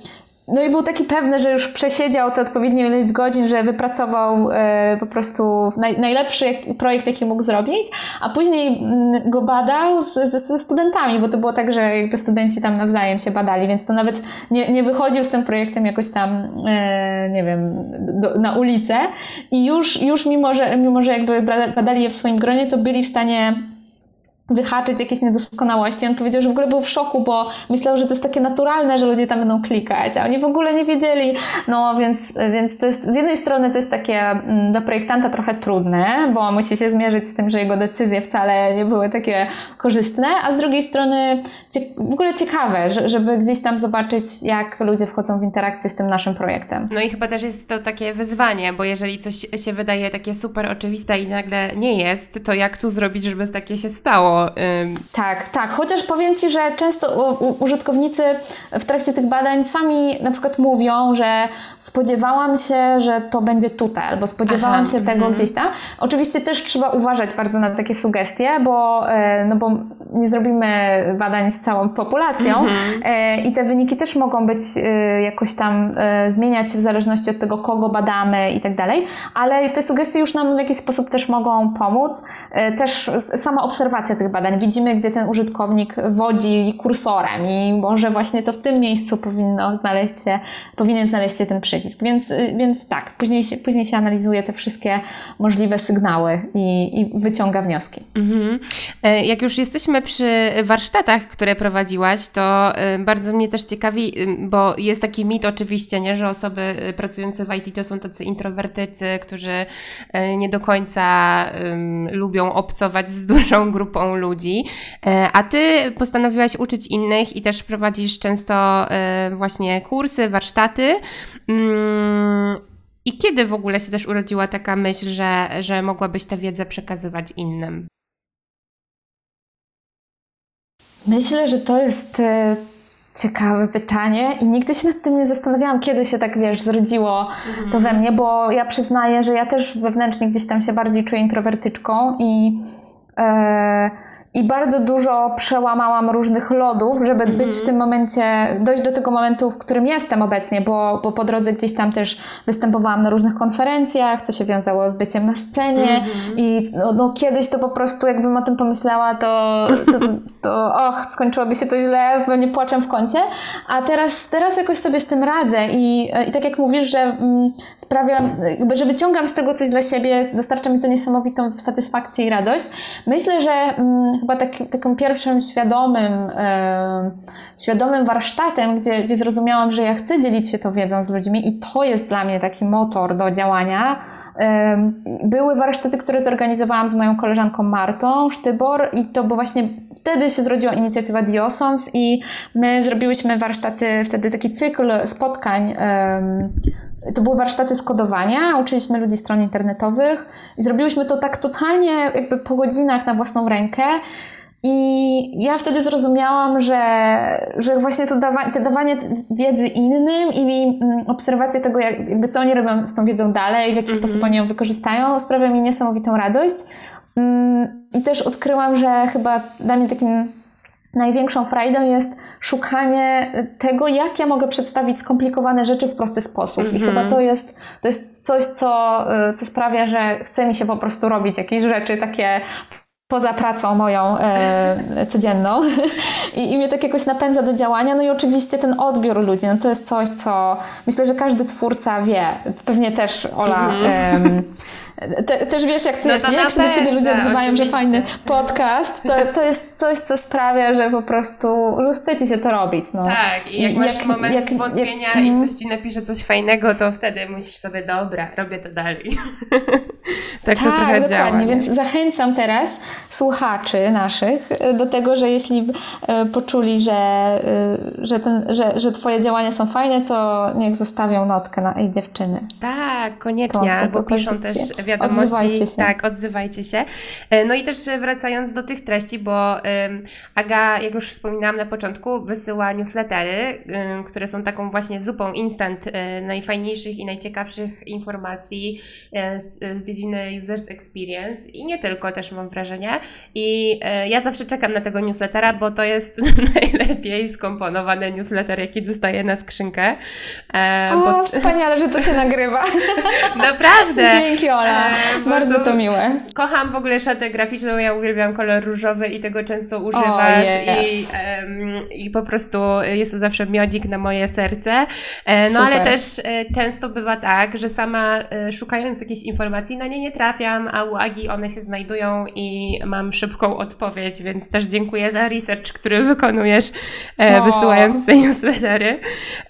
no i był taki pewny, że już przesiedział te odpowiednie ilość godzin, że wypracował e, po prostu naj, najlepszy projekt, jaki mógł zrobić, a później mm, go badał ze, ze studentami, bo to było tak, że jakby studenci tam nawzajem się badali, więc to nawet nie, nie wychodził z tym projektem jakoś tam, e, nie wiem, do, na ulicę. I już, już mimo, że, mimo, że jakby badali je w swoim gronie, to byli w stanie wyhaczyć jakieś niedoskonałości. On powiedział, że w ogóle był w szoku, bo myślał, że to jest takie naturalne, że ludzie tam będą klikać, a oni w ogóle nie wiedzieli. No więc, więc to jest, z jednej strony to jest takie mm, do projektanta trochę trudne, bo musi się zmierzyć z tym, że jego decyzje wcale nie były takie korzystne, a z drugiej strony w ogóle ciekawe, żeby gdzieś tam zobaczyć, jak ludzie wchodzą w interakcję z tym naszym projektem. No i chyba też jest to takie wyzwanie, bo jeżeli coś się wydaje takie super oczywiste i nagle nie jest, to jak tu zrobić, żeby takie się stało? Tak, tak. Chociaż powiem Ci, że często użytkownicy w trakcie tych badań sami na przykład mówią, że spodziewałam się, że to będzie tutaj, albo spodziewałam Aha, się tego mm. gdzieś tam. Oczywiście też trzeba uważać bardzo na takie sugestie, bo, e, no bo nie zrobimy badań z całą populacją mm -hmm. i te wyniki też mogą być e, jakoś tam zmieniać się w zależności od tego, kogo badamy i tak dalej, ale te sugestie już nam w jakiś sposób też mogą pomóc. Też sama obserwacja tych badań. Widzimy, gdzie ten użytkownik wodzi kursorem i może właśnie to w tym miejscu powinno znaleźć się, powinien znaleźć się ten przycisk. Więc, więc tak, później się, później się analizuje te wszystkie możliwe sygnały i, i wyciąga wnioski. Mhm. E, jak już jesteśmy przy warsztatach, które prowadziłaś, to e, bardzo mnie też ciekawi, bo jest taki mit oczywiście, nie, że osoby pracujące w IT to są tacy introwertycy, którzy nie do końca um, lubią obcować z dużą grupą ludzi, e, a ty postanowiłaś uczyć innych i też prowadzisz często e, właśnie kursy, warsztaty. Mm, I kiedy w ogóle się też urodziła taka myśl, że, że mogłabyś tę wiedzę przekazywać innym? Myślę, że to jest e, Ciekawe pytanie i nigdy się nad tym nie zastanawiałam, kiedy się tak, wiesz, zrodziło mhm. to we mnie, bo ja przyznaję, że ja też wewnętrznie gdzieś tam się bardziej czuję introwertyczką i... E, i bardzo dużo przełamałam różnych lodów, żeby mm -hmm. być w tym momencie, dojść do tego momentu, w którym jestem obecnie, bo, bo po drodze gdzieś tam też występowałam na różnych konferencjach, co się wiązało z byciem na scenie mm -hmm. i no, no, kiedyś to po prostu jakbym o tym pomyślała, to, to, to och, skończyłoby się to źle, pewnie płaczem w kącie, a teraz, teraz jakoś sobie z tym radzę i, i tak jak mówisz, że mm, sprawia, jakby, że wyciągam z tego coś dla siebie, dostarcza mi to niesamowitą satysfakcję i radość. Myślę, że mm, chyba tak, takim pierwszym świadomym, e, świadomym warsztatem, gdzie, gdzie zrozumiałam, że ja chcę dzielić się tą wiedzą z ludźmi i to jest dla mnie taki motor do działania. E, były warsztaty, które zorganizowałam z moją koleżanką Martą Sztybor i to bo właśnie wtedy się zrodziła inicjatywa Diosons i my zrobiłyśmy warsztaty, wtedy taki cykl spotkań e, to były warsztaty skodowania, uczyliśmy ludzi stron internetowych i zrobiłyśmy to tak totalnie jakby po godzinach na własną rękę. I ja wtedy zrozumiałam, że, że właśnie to, dawa, to dawanie wiedzy innym i obserwacja tego, jak, jakby co oni robią z tą wiedzą dalej, w jaki mm -hmm. sposób oni ją wykorzystają, sprawia mi niesamowitą radość. Mm, I też odkryłam, że chyba dla mnie takim największą frajdą jest szukanie tego, jak ja mogę przedstawić skomplikowane rzeczy w prosty sposób. Mm -hmm. I chyba mhm. to jest, to jest coś, co, y, co sprawia, że chce mi się po prostu robić jakieś rzeczy takie poza pracą moją e, codzienną [LAUGHS] I, I mnie tak jakoś napędza do działania. No i oczywiście ten odbiór ludzi, no to jest coś, co myślę, że każdy twórca wie. Pewnie też Ola mm te, też wiesz, jak to no jest, to nie? Jak się do ciebie ludzie odzywają, że fajny podcast, to, to jest coś, co sprawia, że po prostu że chce ci się to robić. No. Tak, i jak I masz jak, moment jak, zwątpienia jak, i ktoś ci napisze coś fajnego, to wtedy musisz sobie, dobra, robię to dalej. tak, [LAUGHS] tak to trochę dokładnie, działa. Więc zachęcam teraz słuchaczy naszych do tego, że jeśli e, poczuli, że, e, że, ten, że, że twoje działania są fajne, to niech zostawią notkę na ej dziewczyny. Tak, koniecznie, albo piszą też wiadomości. Odzywajcie się. Tak, odzywajcie się. E, no i też wracając do tych treści, bo Aga, jak już wspominałam na początku, wysyła newslettery, które są taką właśnie zupą instant e, najfajniejszych i najciekawszych informacji e, z, z dziedziny Users Experience i nie tylko też mam wrażenie. I ja zawsze czekam na tego newslettera, bo to jest [LAUGHS] najlepiej skomponowany newsletter, jaki dostaję na skrzynkę. O, bo... wspaniale, że to się nagrywa. [LAUGHS] Naprawdę. Dzięki Ola. Bardzo, bardzo to miłe. Kocham w ogóle szatę graficzną, ja uwielbiam kolor różowy i tego często używasz oh, yes. i, um, i po prostu jest to zawsze miodzik na moje serce. E, no Super. ale też e, często bywa tak, że sama e, szukając jakiejś informacji na nie nie trafiam, a u Agi one się znajdują i mam szybką odpowiedź, więc też dziękuję za research, który wykonujesz oh. wysyłając te newslettery.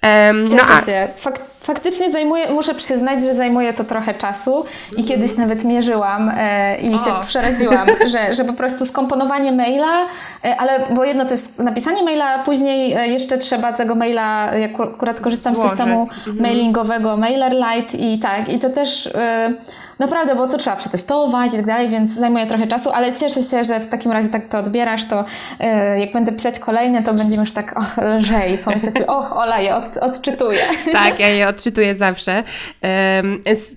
Um, Cieszę no, a... się. Fakt faktycznie zajmuje, muszę przyznać, że zajmuje to trochę czasu i kiedyś nawet mierzyłam e, i o. się [LAUGHS] przeraziłam, że, że po prostu skomponowanie maila, e, ale bo jedno to jest napisanie maila, a później e, jeszcze trzeba tego maila, ja akurat korzystam Złożyć. z systemu mhm. mailingowego MailerLite i tak, i to też e, Naprawdę, bo to trzeba przetestować i tak dalej, więc zajmuje trochę czasu, ale cieszę się, że w takim razie tak to odbierasz, to yy, jak będę pisać kolejne, to będziemy już tak och, lżej pomyśleć sobie, och, Ola je od, odczytuję. [LAUGHS] Tak, ja je odczytuję zawsze.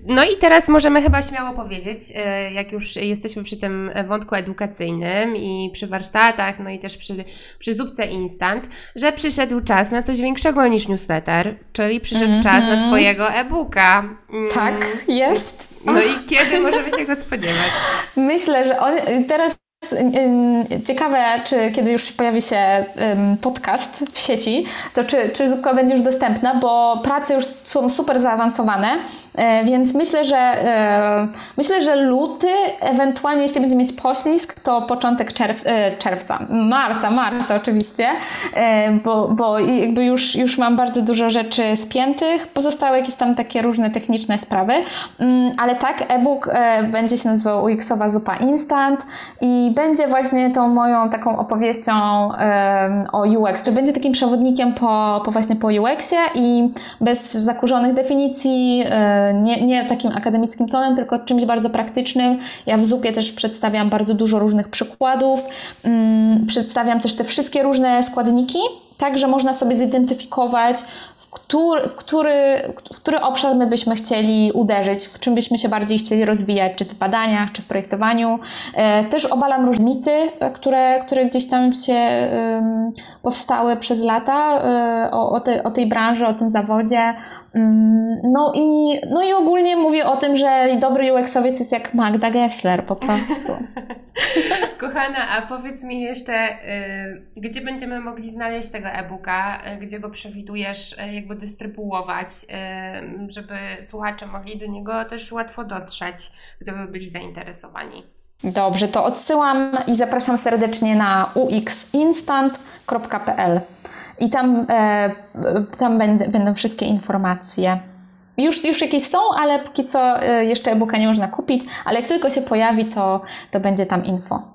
No i teraz możemy chyba śmiało powiedzieć, e, jak już jesteśmy przy tym wątku edukacyjnym i przy warsztatach, no i też przy, przy zupce instant, że przyszedł czas na coś większego niż newsletter, czyli przyszedł mm -hmm. czas na Twojego e-booka. Mm. Tak, jest. No i [LAUGHS] kiedy możemy się go spodziewać? Myślę, że on teraz Ciekawe, czy kiedy już pojawi się podcast w sieci, to czy, czy zupka będzie już dostępna, bo prace już są super zaawansowane, e, więc myślę, że e, myślę, że luty, ewentualnie jeśli będzie mieć poślizg, to początek czerw e, czerwca, marca, marca oczywiście, bo, bo jakby już, już mam bardzo dużo rzeczy spiętych, pozostały jakieś tam takie różne techniczne sprawy, mm, ale tak, e-book będzie się nazywał UX-owa zupa instant i będzie właśnie tą moją taką opowieścią o UX, czy będzie takim przewodnikiem po, po właśnie po UX-ie i bez zakurzonych definicji, e, nie, nie takim akademickim tonem, tylko czymś bardzo praktycznym. Ja w Zupie też przedstawiam bardzo dużo różnych przykładów, um, przedstawiam też te wszystkie różne składniki tak, że można sobie zidentyfikować, w który, w, który, w który obszar my byśmy chcieli uderzyć, w czym byśmy się bardziej chcieli rozwijać, czy w badaniach, czy w projektowaniu. E, też obalam różne mity, e, które, które gdzieś tam się powstały przez lata e, o, o, te, o tej branży, o tym zawodzie. Mm, no i, no i ogólnie mówię o tym, że dobry UX-owiec jest jak Magda Gessler po prostu. [LAUGHS] Kochana, a powiedz mi jeszcze, y, gdzie będziemy mogli znaleźć tego e-booka, y, gdzie go przewidujesz y, jakby dystrybuować, żeby słuchacze mogli do niego też łatwo dotrzeć, gdyby byli zainteresowani. Dobrze, to odsyłam i zapraszam serdecznie na uxinstant.pl i tam, e, tam będą, będą wszystkie informacje. Już, już jakieś są, ale póki co e, jeszcze e-booka nie można kupić, ale jak tylko się pojawi, to, to będzie tam info.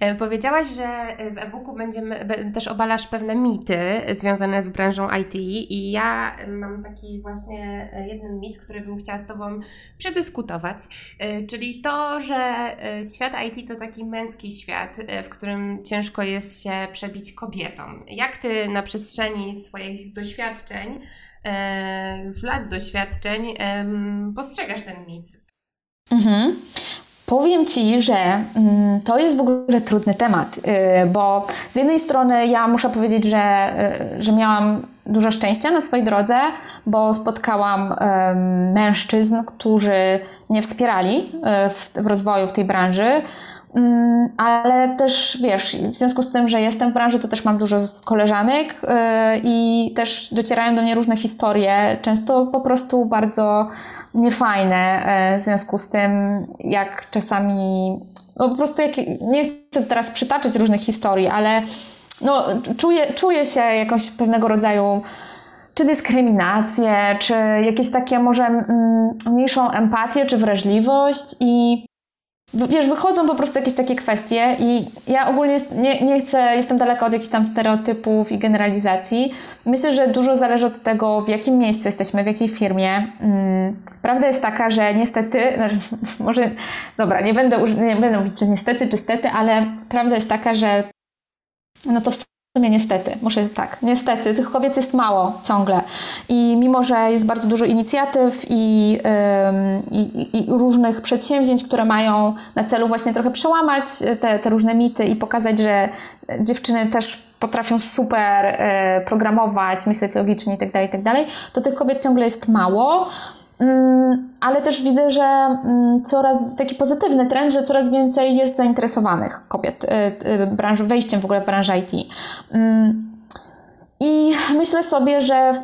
E, powiedziałaś, że w e-booku będziemy, też obalasz pewne mity związane z branżą IT i ja mam taki właśnie jeden mit, który bym chciała z Tobą przedyskutować, czyli to, że świat IT to taki męski świat, w którym ciężko jest się przebić kobietom. Jak Ty na przestrzeni swoich doświadczeń E, już lat doświadczeń postrzegasz ten mit? Mhm. Powiem Ci, że mm, to jest w ogóle trudny temat, y, bo z jednej strony ja muszę powiedzieć, że, y, że miałam dużo szczęścia na swojej drodze, bo spotkałam mężczyzn, którzy mnie wspierali y, w, w rozwoju w tej branży. Mm, ale też wiesz, w związku z tym, że jestem w branży, to też mam dużo koleżanek i też docierają do mnie różne historie, często po prostu bardzo niefajne yy, w związku z tym, jak czasami, no po prostu jak, nie chcę teraz przytaczać różnych historii, ale no, czuję, czuję się jakąś pewnego rodzaju czy dyskryminację, czy jakieś takie może mm, mniejszą empatię, czy wrażliwość i wiesz, wychodzą po prostu jakieś takie kwestie i ja ogólnie nie, nie chcę, jestem daleko od jakichś tam stereotypów i generalizacji. Myślę, że dużo zależy od tego, w jakim miejscu jesteśmy, w jakiej firmie. Hmm, prawda jest taka, że niestety, [LAUGHS] znaczy, może, dobra, nie będę, nie będę mówić, czy niestety, czy stety, ale prawda jest taka, że no to w sumie niestety, muszę tak, niestety, tych kobiet jest mało ciągle i mimo, że jest bardzo dużo inicjatyw i, i, i, różnych przedsięwzięć, które mają na celu właśnie trochę przełamać te, te różne mity i pokazać, że dziewczyny też potrafią super y, programować, myśleć logicznie itd., tak itd., tak to tych kobiet ciągle jest mało. Mm, ale też widzę, że mm, coraz taki pozytywny trend, że coraz więcej jest zainteresowanych kobiet y, y, wejściem w ogóle w branżę IT. Mm, I myślę sobie, że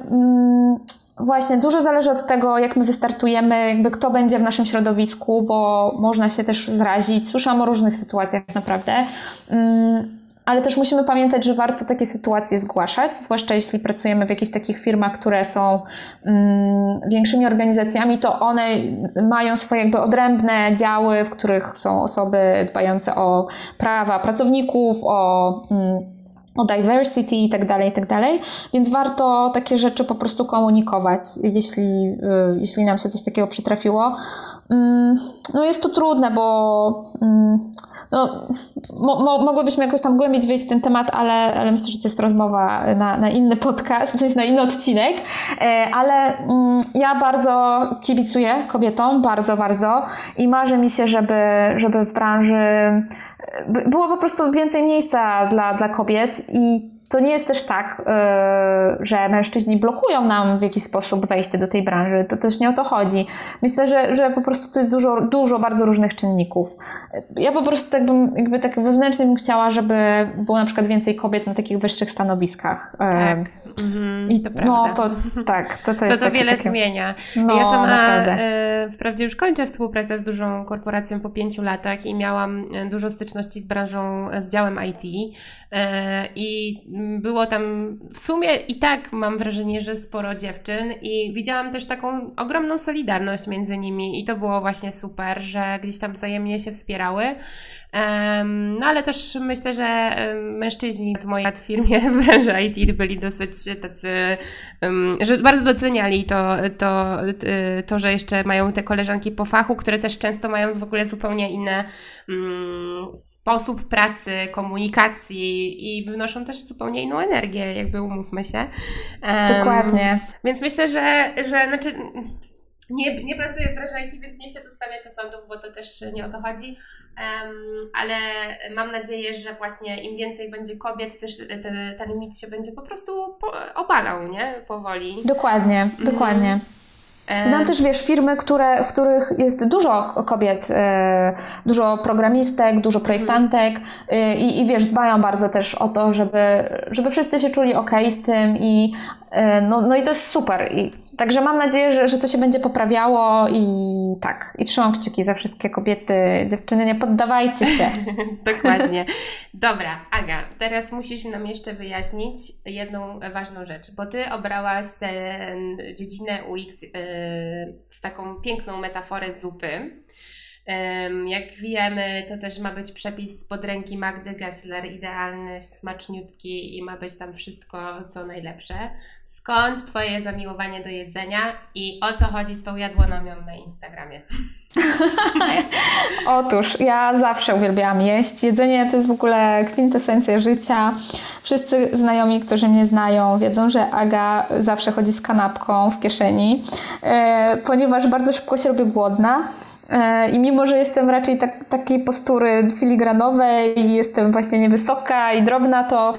właśnie dużo zależy od tego, jak my wystartujemy, jakby kto będzie w naszym środowisku, bo można się też zrazić. Słyszałam o różnych sytuacjach naprawdę ale też musimy pamiętać, że warto takie sytuacje zgłaszać, zwłaszcza jeśli pracujemy w jakichś takich firmach, które są mm, większymi organizacjami, to one mają swoje jakby odrębne działy, w których są osoby dbające o prawa pracowników, o mm, o diversity i tak dalej, i tak dalej, więc warto takie rzeczy po prostu komunikować, jeśli, y, jeśli nam się coś takiego przytrafiło. Mm, no jest to trudne, bo no, mo, mo, mogłybyśmy jakoś tam głębiej wejść w ten temat, ale, ale myślę, że to jest rozmowa na, na inny podcast, [LAUGHS] to jest na inny odcinek, e, ale mm, ja bardzo kibicuję kobietom, bardzo, bardzo i marzy mi się, żeby, żeby w branży e, było po prostu więcej miejsca dla, dla kobiet i to nie jest też tak, e, że mężczyźni blokują nam w jakiś sposób wejście do tej branży. To też nie o to chodzi. Myślę, że, że po prostu to jest dużo, dużo bardzo różnych czynników. Ja po prostu tak bym, jakby tak wewnętrznie bym chciała, żeby było na przykład więcej kobiet na takich wyższych stanowiskach. E, tak. Mhm, I to no to tak, to, to, to, to wiele takie... zmienia. No, ja sama naprawdę. E, wprawdzie już kończę współpracę z dużą korporacją po pięciu latach i miałam dużo styczności z branżą, z działem IT i było tam w sumie i tak mam wrażenie, że sporo dziewczyn i widziałam też taką ogromną solidarność między nimi i to było właśnie super, że gdzieś tam wzajemnie się wspierały. No ale też myślę, że mężczyźni w mojej firmie w [LAUGHS] branży IT byli dosyć tacy, że bardzo doceniali to, to, to, że jeszcze mają te koleżanki po fachu, które też często mają w ogóle zupełnie inny sposób pracy, komunikacji i wnoszą też zupełnie inną energię, jakby umówmy się. Um, Dokładnie. Więc myślę, że, że znaczy nie, nie pracuję w branży IT, więc nie chcę tu stawiać osądów, bo to też nie o to chodzi, um, ale mam nadzieję, że właśnie im więcej będzie kobiet, też ten limit się będzie po prostu po, obalał, nie? Powoli. Dokładnie, mhm. Znam też, wiesz, firmy, które, w których jest dużo kobiet, e, dużo programistek, dużo projektantek e, i, i wiesz, dbają bardzo też o to, żeby, żeby wszyscy się czuli ok z tym i e, no, no i to jest super. I, także mam nadzieję, że, że to się będzie poprawiało i tak, i trzymam kciuki za wszystkie kobiety, dziewczyny, nie poddawajcie się. [LAUGHS] [LAUGHS] Dokładnie. Dobra, Aga, teraz musisz nam jeszcze wyjaśnić jedną ważną rzecz, bo ty obrałaś dziedzinę UX w taką piękną metaforę zupy. Jak wiemy, to też ma być przepis pod ręki Magdy Gessler, idealny, smaczniutki i ma być tam wszystko, co najlepsze. Skąd Twoje zamiłowanie do jedzenia i o co chodzi z tą jadłonomią na Instagramie? [LAUGHS] Otóż ja zawsze uwielbiałam jeść. Jedzenie to jest w ogóle kwintesencja życia. Wszyscy znajomi, którzy mnie znają, wiedzą, że Aga zawsze chodzi z kanapką w kieszeni, e, ponieważ bardzo szybko się robię głodna. E, I mimo, że jestem raczej tak, takiej postury filigranowej i jestem właśnie niewysoka i drobna, to,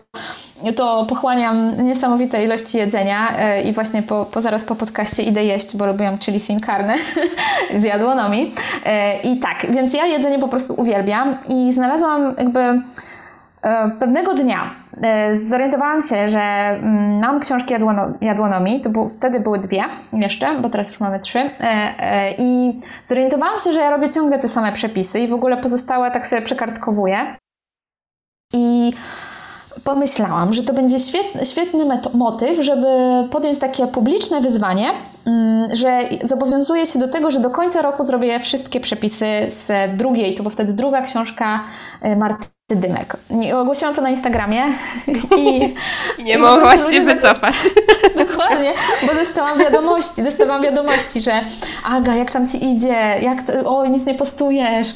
to pochłaniam niesamowite ilości jedzenia e, i właśnie po, po zaraz po podcaście idę jeść, bo robiłam chili sin carne [LAUGHS] z jadłonomi. E, I tak, więc ja jedzenie po prostu uwielbiam i znalazłam jakby pewnego dnia zorientowałam się, że mm, mam książki jadłonomii, to był, wtedy były dwie jeszcze, bo teraz już mamy trzy. E, e, i zorientowałam się, że ja robię ciągle te same przepisy i w ogóle pozostałe tak sobie przekartkowuję. I pomyślałam, że to będzie świetny, świetny motyw, żeby podjąć takie publiczne wyzwanie, mm, że zobowiązuję się do tego, że do końca roku zrobię wszystkie przepisy z drugiej, to bo wtedy druga książka Marty dymek. Ogłosiłam to na Instagramie [LAUGHS] i, I nie mogłaś się wycofać. [LAUGHS] Dokładnie, bo dostałam wiadomości, dostałam wiadomości, że Aga, jak tam Ci idzie, jak, o, nic nie postujesz,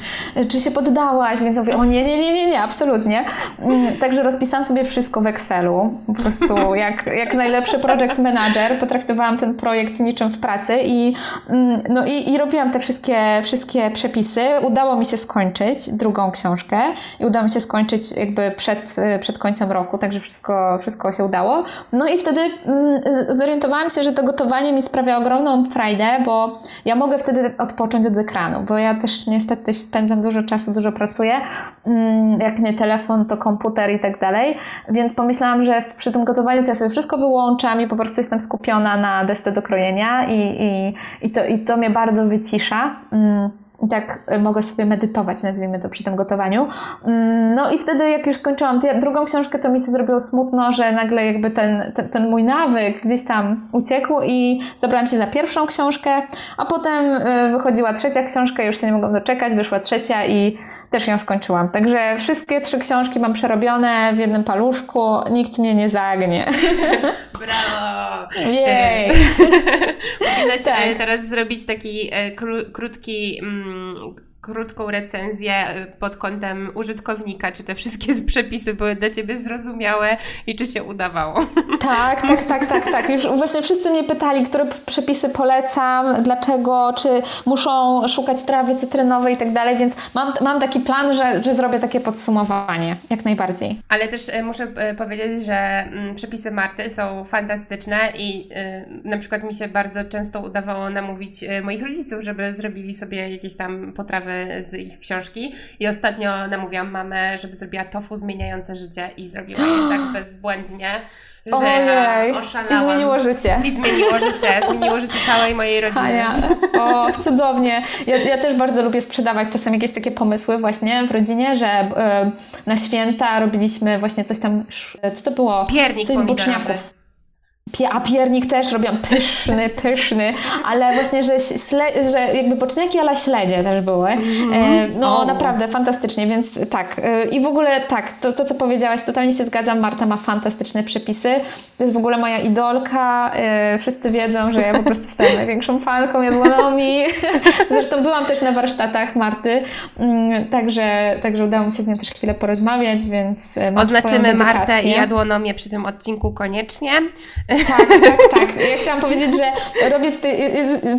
czy się poddałaś, więc mówię, o nie, nie, nie, nie, nie, absolutnie. Mm, także rozpisałam sobie wszystko w Excelu, po prostu jak, jak najlepszy project manager, potraktowałam ten projekt niczym w pracy i, mm, no i, i robiłam te wszystkie, wszystkie przepisy. Udało mi się skończyć drugą książkę i udało mi się skończyć jakby przed, przed końcem roku, także wszystko, wszystko się udało. No i wtedy mm, zorientowałam się, że to gotowanie mi sprawia ogromną frajdę, bo ja mogę wtedy odpocząć od ekranu, bo ja też niestety spędzam dużo czasu, dużo pracuję. Mm, jak nie telefon, to komputer i tak dalej. Więc pomyślałam, że przy tym gotowaniu to ja sobie wszystko wyłączam i po prostu jestem skupiona na desce do krojenia i, i, i, to, i to mnie bardzo wycisza. I tak e, mogę sobie medytować, nazwijmy to, przy tym gotowaniu. Mm, no i wtedy, jak już skończyłam drugą książkę, to mi się zrobiło smutno, że nagle jakby ten, ten, ten mój nawyk gdzieś tam uciekł i zabrałam się za pierwszą książkę, a potem e, wychodziła trzecia książka, już się nie mogłam doczekać, wyszła trzecia i też ją skończyłam. Także wszystkie trzy książki mam przerobione w jednym paluszku, nikt mnie nie zagnie. [LAUGHS] Brawo! Jej! [LAUGHS] Powinnaś tak. teraz zrobić taki e, krótki mm, krótką recenzję y, pod kątem użytkownika, czy te wszystkie przepisy były dla Ciebie zrozumiałe i czy się udawało. [LAUGHS] Tak, tak, tak, tak, tak. Już właśnie wszyscy mnie pytali, które przepisy polecam, dlaczego, czy muszą szukać trawy cytrynowej i tak dalej, więc mam, mam taki plan, że, że zrobię takie podsumowanie, jak najbardziej. Ale też y, muszę y, powiedzieć, że mm, przepisy Marty są fantastyczne i na przykład mi się bardzo często udawało namówić moich rodziców, żeby zrobili sobie jakieś tam potrawy z ich książki i ostatnio namówiłam mamę, żeby zrobiła tofu zmieniające życie i zrobiła je tak [GASPS] bezbłędnie, że Ojej. oszalałam. I zmieniło życie. I zmieniło życie. Zmieniło życie całej mojej [LAUGHS] rodziny. Hania. O, cudownie. Ja, ja też bardzo lubię sprzedawać czasem jakieś takie pomysły właśnie w rodzinie, że y, na święta robiliśmy właśnie coś tam, co to było? Piernik Coś z boczniaków. A piernik też robiłam pyszny, [LAUGHS] pyszny, ale właśnie, że, śle, że jakby poczniaki ala śledzie też były. Mm. No oh. naprawdę fantastycznie, więc tak. E, I w ogóle tak, to, to co powiedziałaś, totalnie się zgadzam. Marta ma fantastyczne przepisy. To jest w ogóle moja idolka. E, wszyscy wiedzą, że ja po prostu jestem [LAUGHS] największą fanką jadłonomii. [LAUGHS] Zresztą byłam też na warsztatach Marty, mm, także, także udało mi się z nią też chwilę porozmawiać, więc Oznaczymy Martę i jadłonomię przy tym odcinku koniecznie. Tak, tak, tak. Ja chciałam powiedzieć, że robię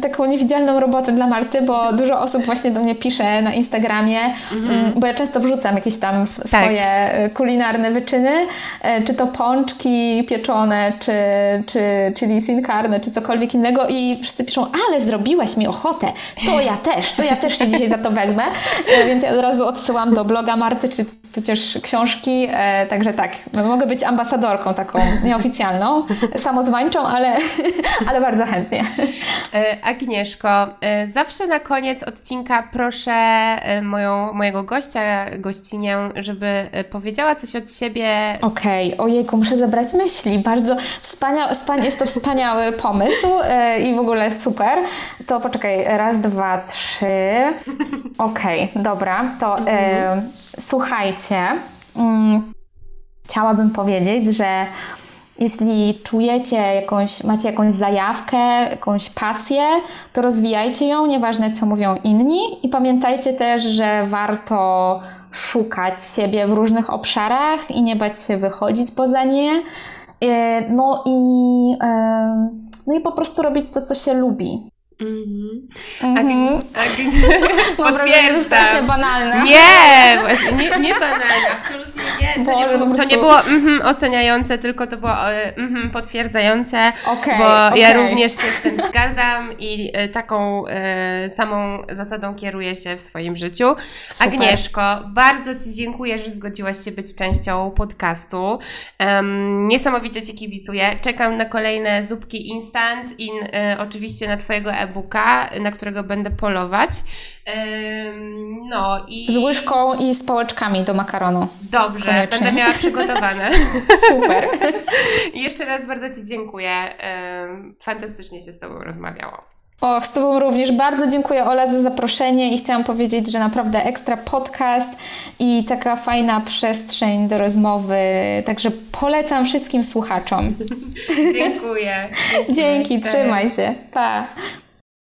taką niewidzialną robotę dla Marty, bo dużo osób właśnie do mnie pisze na Instagramie, mhm. bo ja często wrzucam jakieś tam tak. swoje tak. kulinarne wyczyny, e, czy to pączki pieczone, czy, czy chili czy cokolwiek innego i wszyscy piszą, ale zrobiłaś mi ochotę, to ja też, to ja też się dzisiaj za to wezmę, e, więc ja od razu odsyłam do bloga Marty, czy tudzież książki, także tak, mogę być ambasadorką taką nieoficjalną, samozwańczą, ale, [LAUGHS] ale bardzo chętnie. E, Agnieszko, e, zawsze na koniec odcinka proszę e, moją, mojego gościa, gościnię, żeby powiedziała coś od siebie. Okej, okay. ojejku, muszę zebrać myśli. Bardzo wspania jest to wspaniały pomysł i w ogóle super. To poczekaj, raz, dwa, trzy. Okej, okay, dobra, to mhm. e, słuchajcie. Mm, chciałabym powiedzieć, że jeśli czujecie jakąś, macie jakąś zajawkę, jakąś pasję, to rozwijajcie ją, nieważne co mówią inni. I pamiętajcie też, że warto szukać siebie w różnych obszarach i nie bać się wychodzić poza nie. E, no i, e, no i po prostu robić to, co się lubi. Mhm. Mhm. [LAUGHS] Potwierdzam. banalne. Nie, właśnie nie, nie banalne, absolutnie nie. To, nie, było, to nie było mm, oceniające, tylko to było mm, potwierdzające, okay, bo okay. ja również się z tym zgadzam i y, taką y, samą zasadą kieruję się w swoim życiu. Super. Agnieszko, bardzo Ci dziękuję, że zgodziłaś się być częścią podcastu. Um, niesamowicie Ci kibicuję. Czekam na kolejne zupki instant i y, oczywiście na Twojego e e-booka, na którego będę polować. No i... Z łyżką i z pałeczkami do makaronu. Dobrze, Koniecznie. będę miała przygotowane. [LAUGHS] Super. [LAUGHS] Jeszcze raz bardzo Ci dziękuję. Fantastycznie się z Tobą rozmawiało. Och, z Tobą również bardzo dziękuję Ola za zaproszenie i chciałam powiedzieć, że naprawdę ekstra podcast i taka fajna przestrzeń do rozmowy, także polecam wszystkim słuchaczom. [LAUGHS] dziękuję. Dzięki, trzymaj się. Pa.